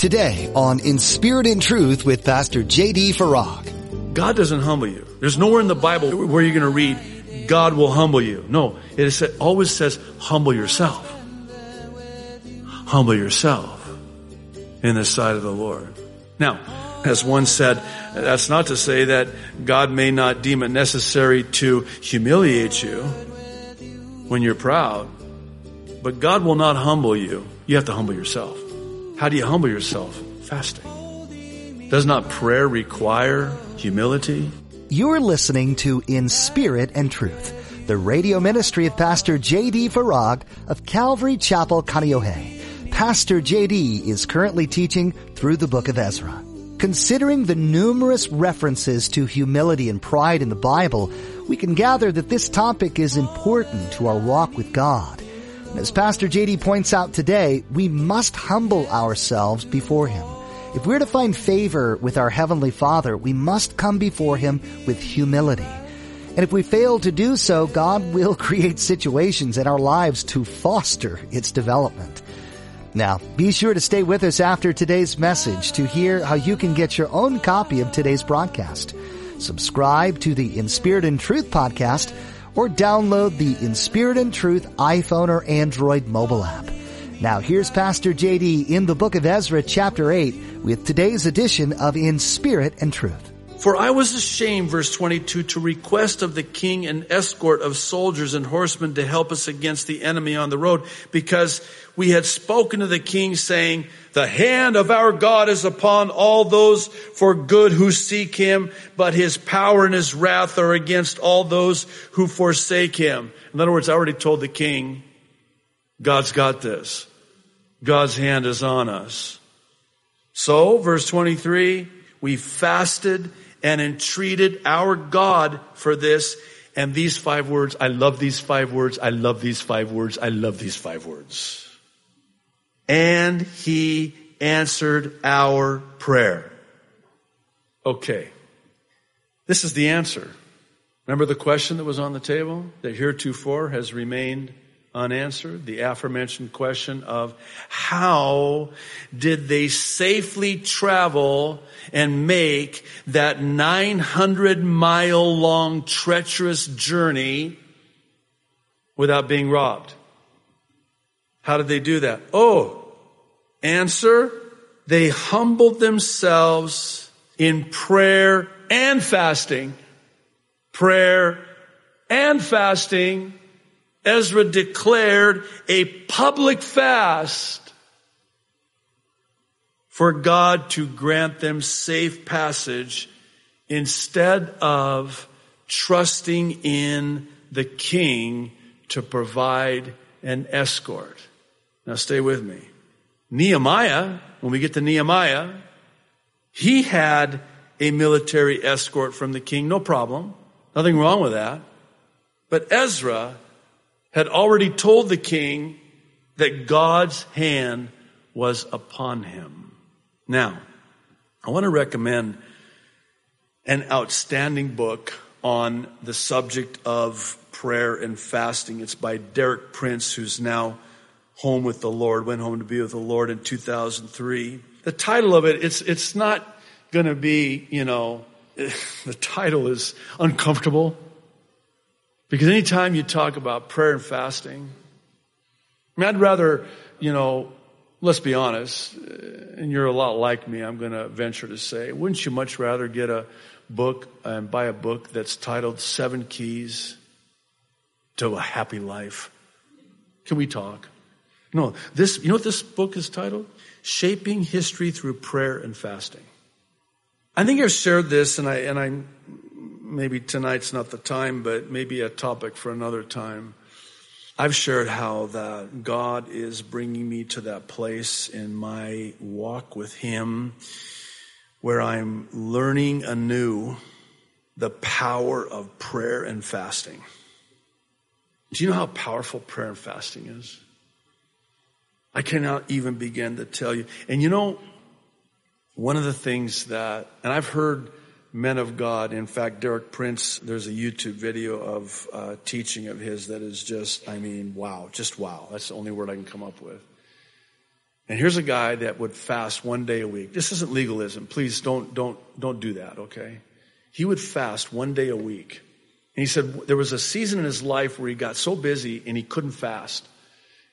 Today on In Spirit and Truth with Pastor J.D. Farag. God doesn't humble you. There's nowhere in the Bible where you're going to read, God will humble you. No, it always says, humble yourself. Humble yourself in the sight of the Lord. Now, as one said, that's not to say that God may not deem it necessary to humiliate you when you're proud, but God will not humble you. You have to humble yourself. How do you humble yourself? Fasting. Does not prayer require humility? You're listening to In Spirit and Truth, the radio ministry of Pastor J.D. Farag of Calvary Chapel, Kaneohe. Pastor J.D. is currently teaching through the book of Ezra. Considering the numerous references to humility and pride in the Bible, we can gather that this topic is important to our walk with God. As Pastor JD points out today, we must humble ourselves before Him. If we're to find favor with our Heavenly Father, we must come before Him with humility. And if we fail to do so, God will create situations in our lives to foster its development. Now, be sure to stay with us after today's message to hear how you can get your own copy of today's broadcast. Subscribe to the In Spirit and Truth podcast or download the In Spirit and Truth iPhone or Android mobile app. Now here's Pastor JD in the book of Ezra chapter 8 with today's edition of In Spirit and Truth. For I was ashamed, verse 22, to request of the king an escort of soldiers and horsemen to help us against the enemy on the road, because we had spoken to the king saying, the hand of our God is upon all those for good who seek him, but his power and his wrath are against all those who forsake him. In other words, I already told the king, God's got this. God's hand is on us. So, verse 23, we fasted and entreated our God for this. And these five words, I love these five words, I love these five words, I love these five words. And he answered our prayer. Okay. This is the answer. Remember the question that was on the table that heretofore has remained unanswered? The aforementioned question of how did they safely travel and make that 900 mile long treacherous journey without being robbed? How did they do that? Oh, answer, they humbled themselves in prayer and fasting. Prayer and fasting Ezra declared a public fast for God to grant them safe passage instead of trusting in the king to provide an escort. Now stay with me. Nehemiah, when we get to Nehemiah, he had a military escort from the king, no problem. Nothing wrong with that. But Ezra had already told the king that God's hand was upon him. Now, I want to recommend an outstanding book on the subject of prayer and fasting. It's by Derek Prince, who's now home with the Lord, went home to be with the Lord in 2003. The title of it, it's, it's not going to be, you know, the title is uncomfortable. Because anytime you talk about prayer and fasting, I mean, I'd rather, you know, let's be honest, and you're a lot like me, I'm going to venture to say, wouldn't you much rather get a book and buy a book that's titled Seven Keys to a Happy Life? Can we talk? No, this, you know what this book is titled? Shaping History Through Prayer and Fasting. I think I've shared this and I, and I maybe tonight's not the time, but maybe a topic for another time. I've shared how that God is bringing me to that place in my walk with Him where I'm learning anew the power of prayer and fasting. Do you know how powerful prayer and fasting is? I cannot even begin to tell you. And you know, one of the things that, and I've heard men of God. In fact, Derek Prince, there's a YouTube video of uh, teaching of his that is just, I mean, wow, just wow. That's the only word I can come up with. And here's a guy that would fast one day a week. This isn't legalism. Please don't, don't, don't do that, okay? He would fast one day a week. And he said there was a season in his life where he got so busy and he couldn't fast.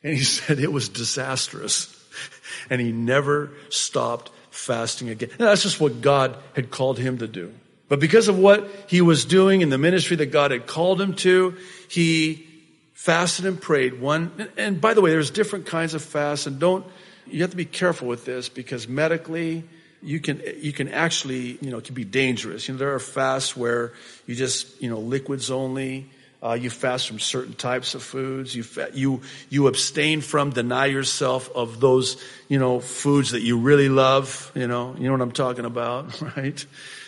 And he said it was disastrous. And he never stopped fasting again. And that's just what God had called him to do. But because of what he was doing in the ministry that God had called him to, he fasted and prayed one. And by the way, there's different kinds of fasts and don't, you have to be careful with this because medically, you can you can actually you know it can be dangerous. You know there are fasts where you just you know liquids only. Uh, you fast from certain types of foods. You fa- you you abstain from, deny yourself of those you know foods that you really love. You know you know what I'm talking about, right?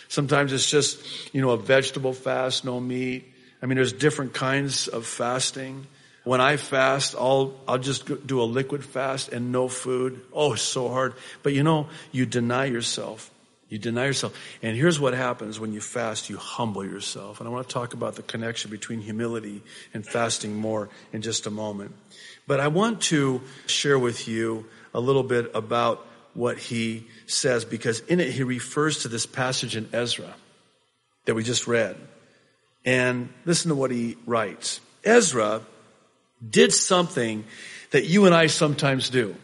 Sometimes it's just you know a vegetable fast, no meat. I mean, there's different kinds of fasting. When I fast, I'll, I'll just do a liquid fast and no food. Oh, it's so hard. But you know, you deny yourself. You deny yourself. And here's what happens when you fast, you humble yourself. And I want to talk about the connection between humility and fasting more in just a moment. But I want to share with you a little bit about what he says because in it he refers to this passage in Ezra that we just read. And listen to what he writes. Ezra did something that you and I sometimes do.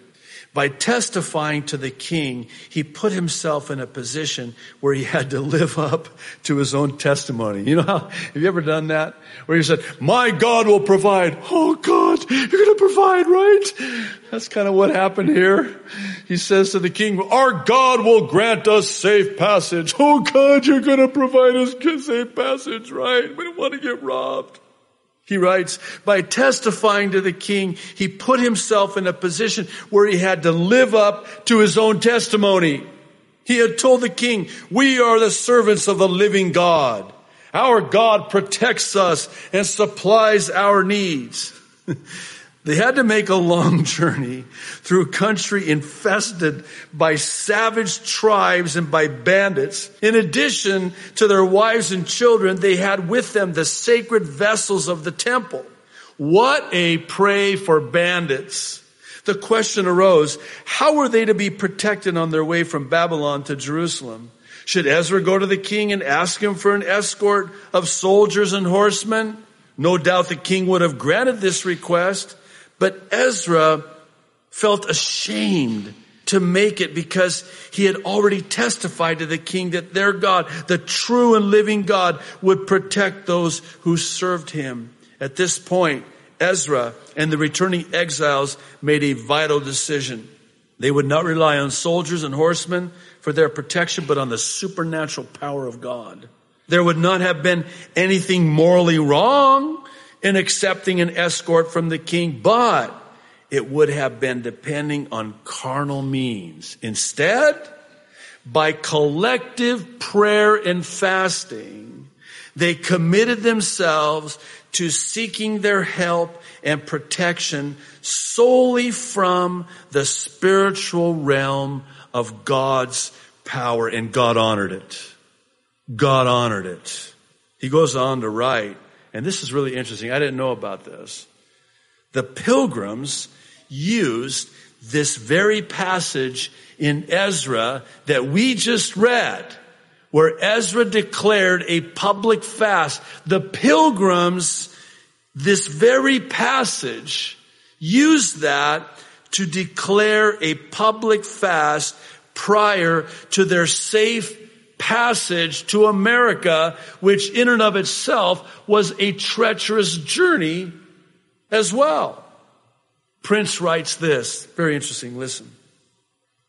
By testifying to the king, he put himself in a position where he had to live up to his own testimony. You know how, have you ever done that? Where you said, my God will provide. Oh God, you're going to provide, right? That's kind of what happened here. He says to the king, our God will grant us safe passage. Oh God, you're going to provide us safe passage, right? We don't want to get robbed. He writes, by testifying to the king, he put himself in a position where he had to live up to his own testimony. He had told the king, we are the servants of the living God. Our God protects us and supplies our needs. They had to make a long journey through a country infested by savage tribes and by bandits. In addition to their wives and children, they had with them the sacred vessels of the temple. What a prey for bandits. The question arose, how were they to be protected on their way from Babylon to Jerusalem? Should Ezra go to the king and ask him for an escort of soldiers and horsemen? No doubt the king would have granted this request. But Ezra felt ashamed to make it because he had already testified to the king that their God, the true and living God, would protect those who served him. At this point, Ezra and the returning exiles made a vital decision. They would not rely on soldiers and horsemen for their protection, but on the supernatural power of God. There would not have been anything morally wrong in accepting an escort from the king, but it would have been depending on carnal means. Instead, by collective prayer and fasting, they committed themselves to seeking their help and protection solely from the spiritual realm of God's power, and God honored it. God honored it. He goes on to write, and this is really interesting. I didn't know about this. The pilgrims used this very passage in Ezra that we just read, where Ezra declared a public fast. The pilgrims, this very passage, used that to declare a public fast prior to their safe passage to America, which in and of itself was a treacherous journey as well. Prince writes this, very interesting, listen.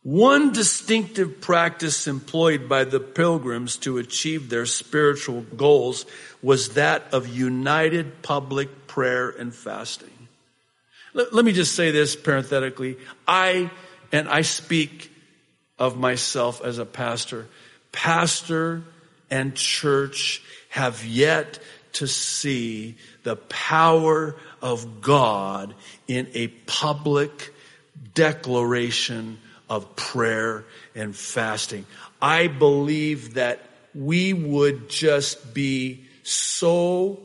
One distinctive practice employed by the pilgrims to achieve their spiritual goals was that of united public prayer and fasting. Let, let me just say this parenthetically. I, and I speak of myself as a pastor, pastor and church have yet to see the power of God in a public declaration of prayer and fasting. I believe that we would just be so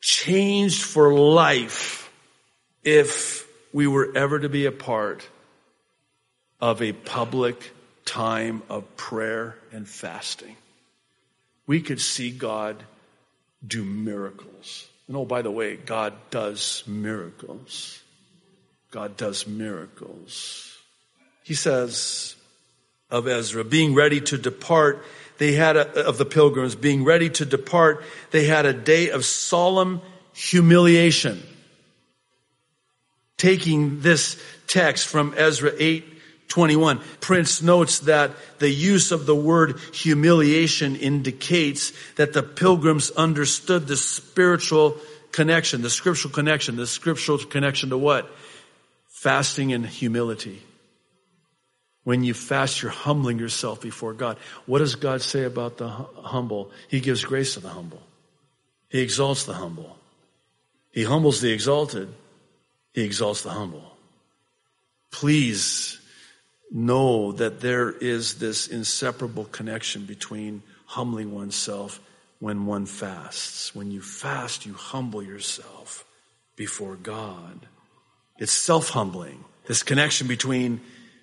changed for life if we were ever to be a part of a public time of prayer and fasting, we could see God do miracles. And oh, by the way, God does miracles. God does miracles. He says of Ezra, being ready to depart, they had a, of the pilgrims being ready to depart, they had a day of solemn humiliation. Taking this text from Ezra 8, 21. Prince notes that the use of the word humiliation indicates that the pilgrims understood the spiritual connection, the scriptural connection, the scriptural connection to what? Fasting and humility. When you fast, you're humbling yourself before God. What does God say about the humble? He gives grace to the humble. He exalts the humble. He humbles the exalted. He exalts the humble. Please know that there is this inseparable connection between humbling oneself when one fasts. When you fast, you humble yourself before God. It's self humbling, this connection between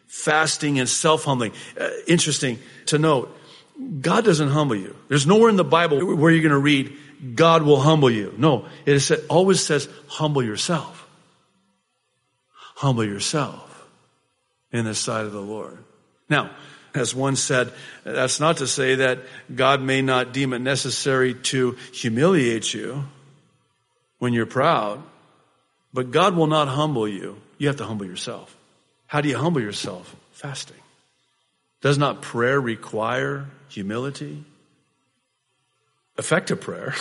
fasting and self humbling. Uh, interesting to note, God doesn't humble you. There's nowhere in the Bible where you're going to read, God will humble you. No, it always says, humble yourself. Humble yourself in the sight of the Lord. Now, as one said, that's not to say that God may not deem it necessary to humiliate you when you're proud, but God will not humble you. You have to humble yourself. How do you humble yourself? Fasting. Does not prayer require humility? Effective prayer.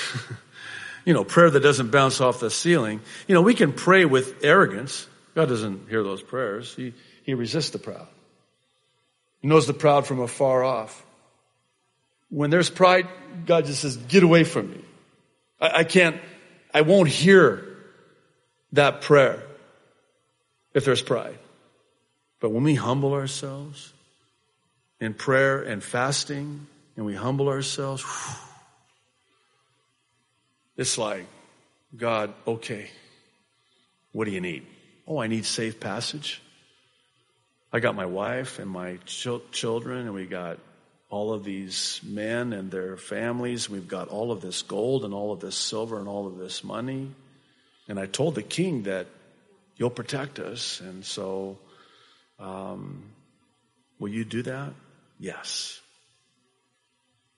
you know, prayer that doesn't bounce off the ceiling. You know, we can pray with arrogance. God doesn't hear those prayers. He, he resists the proud. He knows the proud from afar off. When there's pride, God just says, get away from me. I, I can't, I won't hear that prayer if there's pride. But when we humble ourselves in prayer and fasting, and we humble ourselves, whew, it's like, God, okay, what do you need? Oh, I need safe passage. I got my wife and my ch- children, and we got all of these men and their families. We've got all of this gold and all of this silver and all of this money. And I told the king that you'll protect us. And so, um, will you do that? Yes.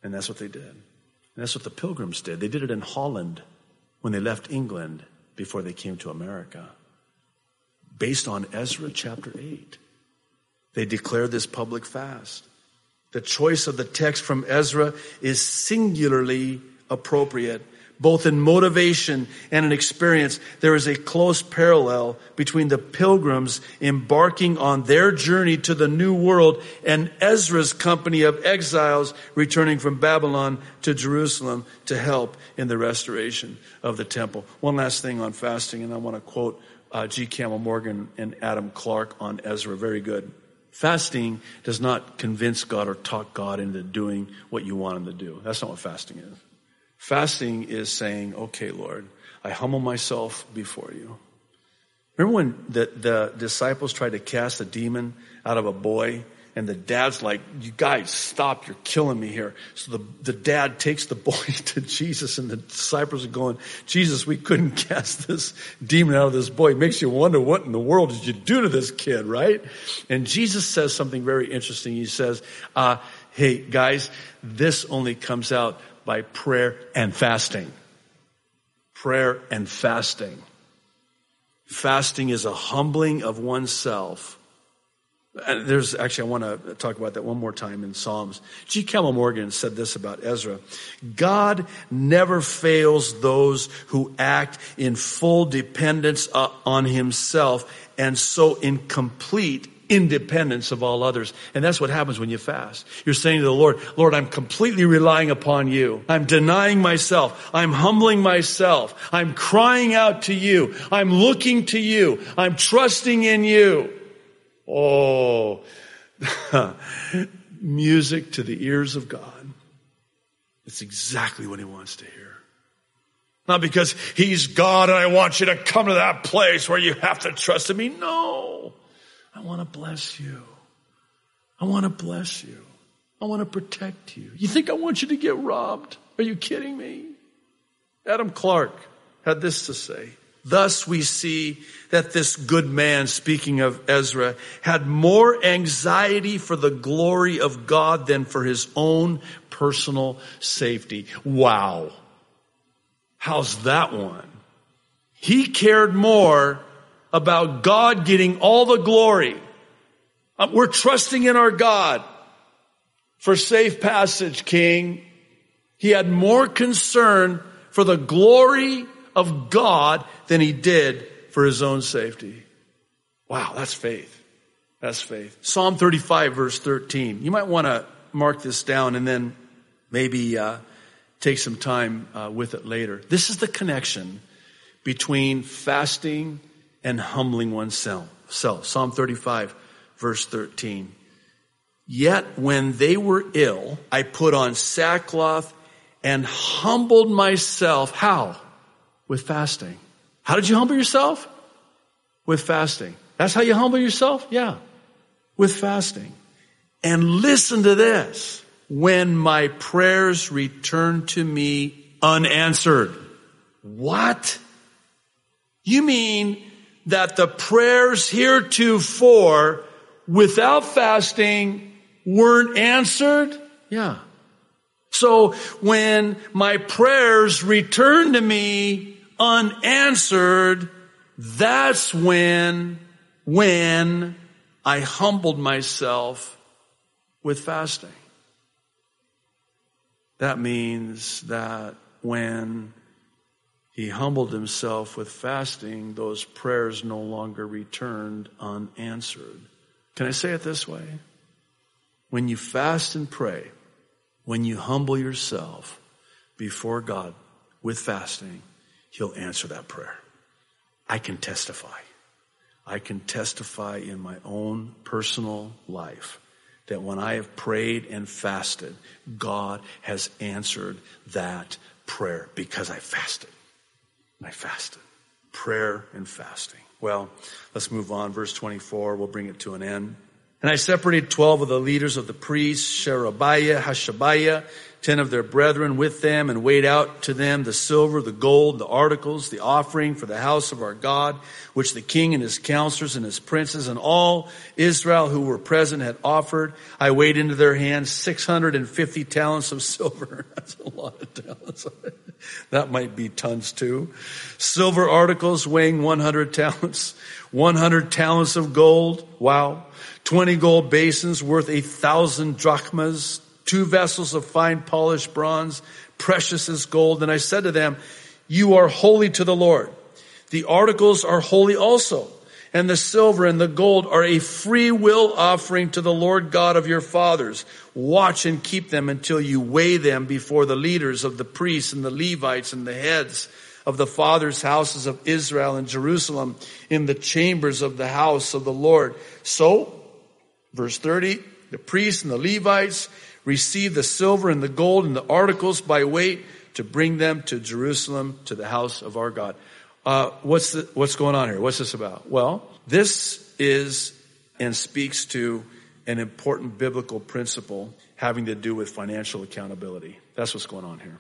And that's what they did. And that's what the pilgrims did. They did it in Holland when they left England before they came to America, based on Ezra chapter 8. They declare this public fast. The choice of the text from Ezra is singularly appropriate, both in motivation and in experience. There is a close parallel between the pilgrims embarking on their journey to the new world and Ezra's company of exiles returning from Babylon to Jerusalem to help in the restoration of the temple. One last thing on fasting, and I want to quote uh, G. Campbell Morgan and Adam Clarke on Ezra. Very good. Fasting does not convince God or talk God into doing what you want him to do. That's not what fasting is. Fasting is saying, okay, Lord, I humble myself before you. Remember when the, the disciples tried to cast a demon out of a boy and the dad's like, you guys stop, you're killing me here. So the, the dad takes the boy to Jesus and the disciples are going, Jesus, we couldn't cast this demon out of this boy. It makes you wonder what in the world did you do to this kid, right? And Jesus says something very interesting. He says, uh, hey guys, this only comes out by prayer and fasting. Prayer and fasting. Fasting is a humbling of oneself and there's actually, I want to talk about that one more time in Psalms. G. Campbell Morgan said this about Ezra. God never fails those who act in full dependence uh, on himself and so in complete independence of all others. And that's what happens when you fast. You're saying to the Lord, Lord, I'm completely relying upon you. I'm denying myself. I'm humbling myself. I'm crying out to you. I'm looking to you. I'm trusting in you. Oh, music to the ears of God. It's exactly what he wants to hear. Not because he's God and I want you to come to that place where you have to trust in me. No. I want to bless you. I want to bless you. I want to protect you. You think I want you to get robbed? Are you kidding me? Adam Clarke had this to say. Thus we see that this good man, speaking of Ezra, had more anxiety for the glory of God than for his own personal safety. Wow. How's that one? He cared more about God getting all the glory. Uh, we're trusting in our God for safe passage, King. He had more concern for the glory of God than he did for his own safety. Wow, that's faith. That's faith. Psalm 35 verse 13. You might want to mark this down and then maybe uh, take some time uh, with it later. This is the connection between fasting and humbling oneself. Psalm 35 verse 13. Yet when they were ill, I put on sackcloth and humbled myself. How? With fasting. How did you humble yourself? With fasting. That's how you humble yourself? Yeah. With fasting. And listen to this. When my prayers return to me unanswered. What? You mean that the prayers heretofore without fasting weren't answered? Yeah. So when my prayers return to me unanswered, that's when, when I humbled myself with fasting. That means that when he humbled himself with fasting, those prayers no longer returned unanswered. Can I say it this way? When you fast and pray, when you humble yourself before God with fasting, He'll answer that prayer. I can testify. I can testify in my own personal life that when I have prayed and fasted, God has answered that prayer because I fasted. I fasted. Prayer and fasting. Well, let's move on. Verse 24, we'll bring it to an end. And I separated 12 of the leaders of the priests, Sherebiah, Hashabiah, 10 of their brethren with them and weighed out to them the silver, the gold, the articles, the offering for the house of our God, which the king and his counselors and his princes and all Israel who were present had offered. I weighed into their hands 650 talents of silver. That's a lot of talents. that might be tons too. Silver articles weighing 100 talents, 100 talents of gold. Wow. 20 gold basins worth a thousand drachmas, two vessels of fine polished bronze, precious as gold. And I said to them, you are holy to the Lord. The articles are holy also. And the silver and the gold are a free will offering to the Lord God of your fathers. Watch and keep them until you weigh them before the leaders of the priests and the Levites and the heads of the fathers' houses of Israel and Jerusalem in the chambers of the house of the Lord. So Verse 30, the priests and the Levites receive the silver and the gold and the articles by weight to bring them to Jerusalem to the house of our God. Uh, what's the, what's going on here? What's this about? Well, this is and speaks to an important biblical principle having to do with financial accountability. That's what's going on here.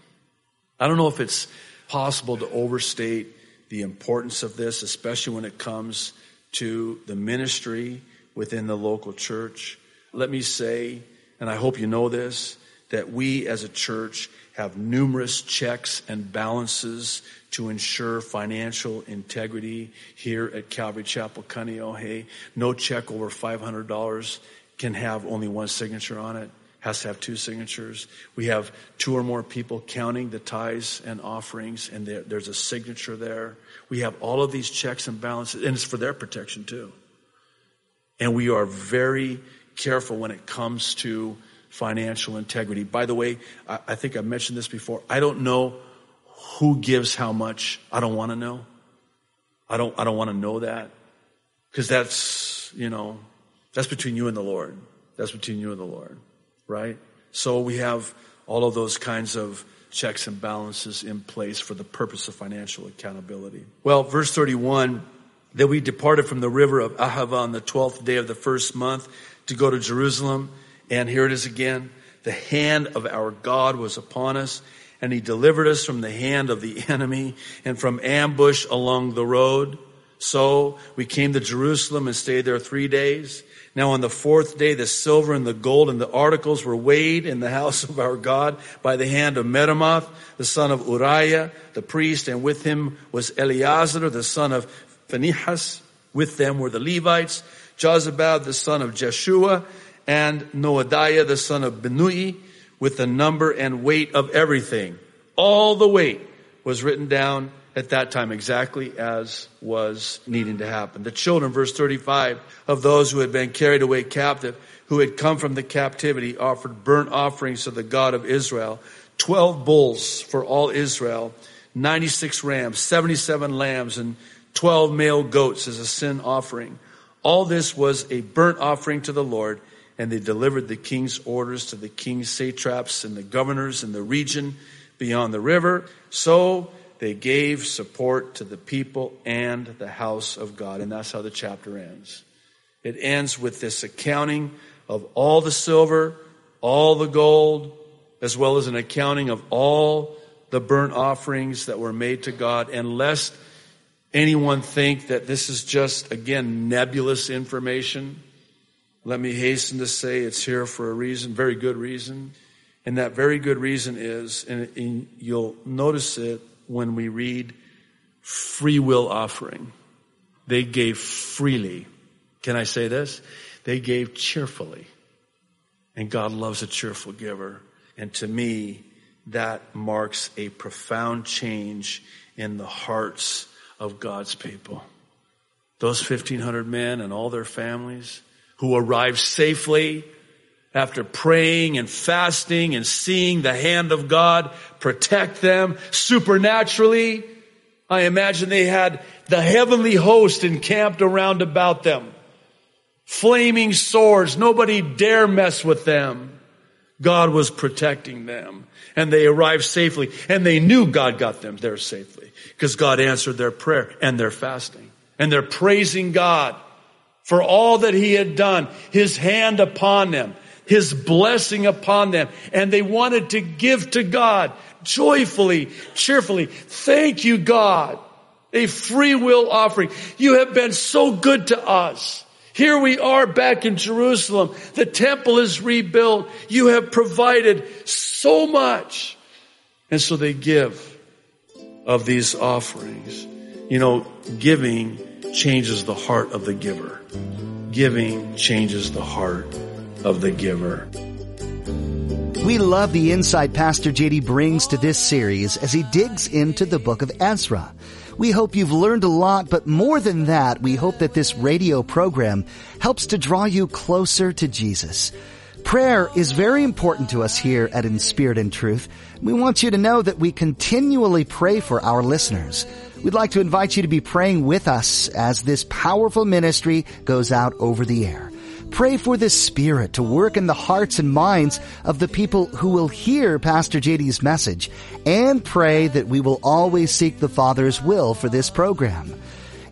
I don't know if it's possible to overstate the importance of this, especially when it comes to the ministry within the local church. Let me say, and I hope you know this, that we as a church have numerous checks and balances to ensure financial integrity here at Calvary Chapel, Kaneohe. No check over $500 can have only one signature on it. Has to have two signatures. We have two or more people counting the tithes and offerings, and there, there's a signature there. We have all of these checks and balances, and it's for their protection too. And we are very careful when it comes to financial integrity. By the way, I, I think I mentioned this before. I don't know who gives how much. I don't want to know. I don't, I don't want to know that. Cause that's, you know, that's between you and the Lord. That's between you and the Lord. Right? So we have all of those kinds of checks and balances in place for the purpose of financial accountability. Well, verse 31 that we departed from the river of Ahava on the 12th day of the first month to go to Jerusalem. And here it is again. The hand of our God was upon us and he delivered us from the hand of the enemy and from ambush along the road. So we came to Jerusalem and stayed there three days. Now on the fourth day, the silver and the gold and the articles were weighed in the house of our God by the hand of Meremoth, the son of Uriah, the priest, and with him was Eleazar, the son of Phinehas. With them were the Levites, Jozabad, the son of Jeshua, and Noadiah, the son of Binnui with the number and weight of everything. All the weight was written down at that time exactly as was needing to happen. The children, verse 35, of those who had been carried away captive, who had come from the captivity, offered burnt offerings to the God of Israel, 12 bulls for all Israel, 96 rams, 77 lambs, and 12 male goats as a sin offering. All this was a burnt offering to the Lord and they delivered the king's orders to the king's satraps and the governors in the region beyond the river. So they gave support to the people and the house of God. And that's how the chapter ends. It ends with this accounting of all the silver, all the gold, as well as an accounting of all the burnt offerings that were made to God. And lest anyone think that this is just, again, nebulous information, let me hasten to say it's here for a reason, very good reason. And that very good reason is, and, you'll notice it when we read free will offering. They gave freely. Can I say this? They gave cheerfully. And God loves a cheerful giver. And to me, that marks a profound change in the hearts of God's people. Those 1,500 men and all their families, who arrived safely after praying and fasting and seeing the hand of God protect them supernaturally. I imagine they had the heavenly host encamped around about them. Flaming swords. Nobody dare mess with them. God was protecting them and they arrived safely and they knew God got them there safely because God answered their prayer and their fasting and they're praising God for all that he had done, his hand upon them, his blessing upon them. And they wanted to give to God joyfully, cheerfully. Thank you, God. A free will offering. You have been so good to us. Here we are back in Jerusalem. The temple is rebuilt. You have provided so much. And so they give of these offerings. You know, giving changes the heart of the giver. Giving changes the heart of the giver. We love the insight Pastor JD brings to this series as he digs into the book of Ezra. We hope you've learned a lot, but more than that, we hope that this radio program helps to draw you closer to Jesus. Prayer is very important to us here at In Spirit and Truth. We want you to know that we continually pray for our listeners. We'd like to invite you to be praying with us as this powerful ministry goes out over the air. Pray for the Spirit to work in the hearts and minds of the people who will hear Pastor JD's message and pray that we will always seek the Father's will for this program.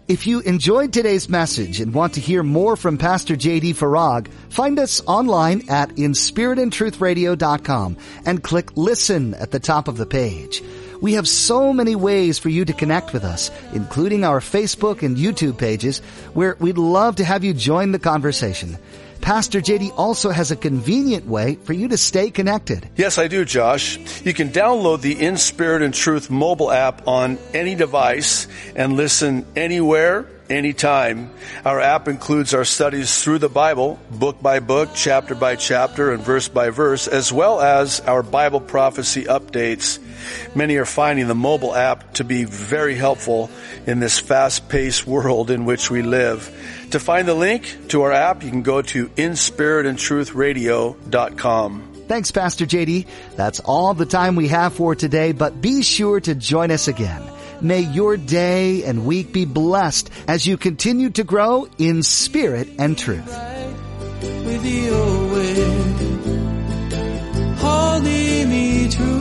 If you enjoyed today's message and want to hear more from Pastor JD Farag, find us online at inspiritandtruthradio.com and click listen at the top of the page. We have so many ways for you to connect with us, including our Facebook and YouTube pages, where we'd love to have you join the conversation. Pastor JD also has a convenient way for you to stay connected. Yes, I do, Josh. You can download the In Spirit and Truth mobile app on any device and listen anywhere anytime. Our app includes our studies through the Bible, book by book, chapter by chapter, and verse by verse, as well as our Bible prophecy updates. Many are finding the mobile app to be very helpful in this fast-paced world in which we live. To find the link to our app, you can go to inspiritandtruthradio.com. Thanks, Pastor JD. That's all the time we have for today, but be sure to join us again. May your day and week be blessed as you continue to grow in spirit and truth. Holding me true.